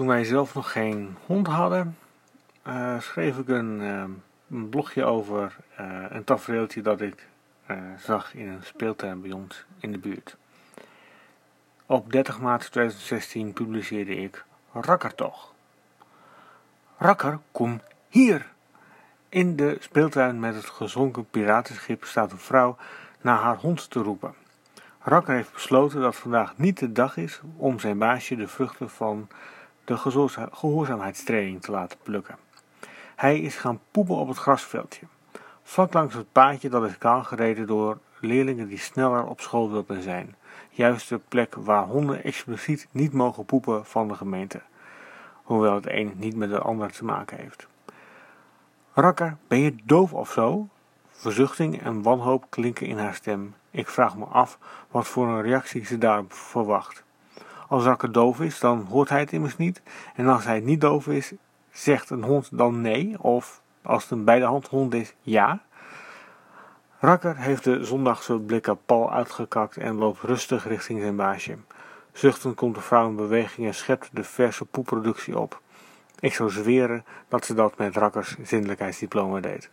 Toen wij zelf nog geen hond hadden, uh, schreef ik een, uh, een blogje over uh, een tafereeltje dat ik zag in een speeltuin bij ons in de buurt. Op 30 maart 2016 publiceerde ik Rakker toch. Rakker, kom hier! In de speeltuin met het gezonken piratenschip staat een vrouw naar haar hond te roepen. Rakker heeft besloten dat vandaag niet de dag is om zijn baasje de vruchten van de gehoorzaamheidstraining te laten plukken. Hij is gaan poepen op het grasveldje. Vlak langs het paadje dat is kaal gereden door leerlingen die sneller op school wilden zijn. Juist de plek waar honden expliciet niet mogen poepen van de gemeente. Hoewel het een niet met het ander te maken heeft. Rakker, ben je doof of zo? Verzuchting en wanhoop klinken in haar stem. Ik vraag me af wat voor een reactie ze daarop verwacht. Als Rakker doof is, dan hoort hij het immers niet. En als hij niet doof is, zegt een hond dan nee. Of als het een bij hond is, ja. Rakker heeft de zondagse blikken pal uitgekakt en loopt rustig richting zijn baasje. Zuchtend komt de vrouw in beweging en schept de verse poeproductie op. Ik zou zweren dat ze dat met Rakkers zindelijkheidsdiploma deed.